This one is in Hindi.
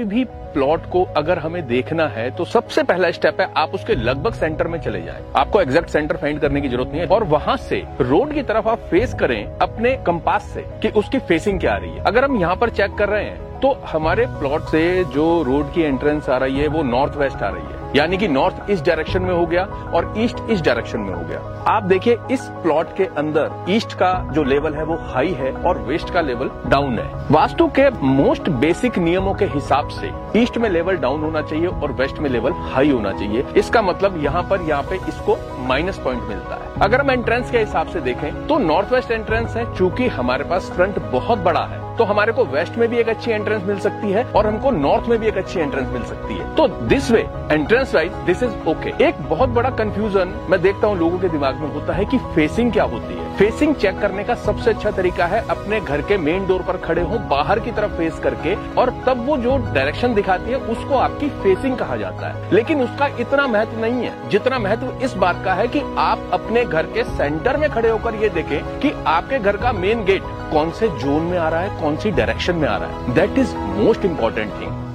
कोई भी प्लॉट को अगर हमें देखना है तो सबसे पहला स्टेप है आप उसके लगभग सेंटर में चले जाएँ। आपको एग्जैक्ट सेंटर फाइंड करने की ज़रूरत नहीं है। और वहाँ से रोड की तरफ़ आप फेस करें अपने कंपास से कि उसकी फेसिंग क्या आ रही है। अगर हम यहाँ पर चेक कर रहे हैं तो हमारे प्लॉट से जो रोड की एंट्रेंस आ रही है, वो नॉर्थ वेस्ट आ रही है। यानी कि नॉर्थ इस डायरेक्शन में हो गया और ईस्ट इस डायरेक्शन में हो गया। आप देखिए इस प्लॉट के अंदर ईस्ट का जो लेवल है वो हाई है और वेस्ट का लेवल डाउन है। वास्तु के मोस्ट बेसिक नियमों के हिसाब से ईस्ट में लेवल डाउन होना चाहिए और वेस्ट में लेवल हाई होना चाहिए। इसका मतलब यहाँ पर यहाँ पे इसको माइनस पॉइंट मिलता है। अगर हम एंट्रेंस के हिसाब से देखें तो नॉर्थ वेस्ट एंट्रेंस है, चूँकि हमारे पास फ्रंट बहुत बड़ा है। तो हमारे को वेस्ट में भी एक अच्छी एंट्रेंस मिल सकती है और हमको नॉर्थ में भी एक अच्छी एंट्रेंस मिल सकती है। तो this way entrance wise this is okay एक बहुत बड़ा कंफ्यूजन मैं देखता हूँ लोगों के दिमाग में होता है की फेसिंग क्या होती है। फेसिंग चेक करने का सबसे अच्छा तरीका है अपने घर के मेन डोर पर खड़े हो, बाहर की तरफ़ फेस करके और तब वो जो डायरेक्शन दिखाती है, उसको आपकी फेसिंग कहा जाता है। लेकिन उसका इतना महत्व नहीं है। जितना महत्व इस बात का है कि आप अपने घर के सेंटर में खड़े होकर ये देखें कि आपके घर का मेन गेट कौन से जोन में आ रहा है, कौन सी डायरेक्शन में आ रहा है। That is most important thing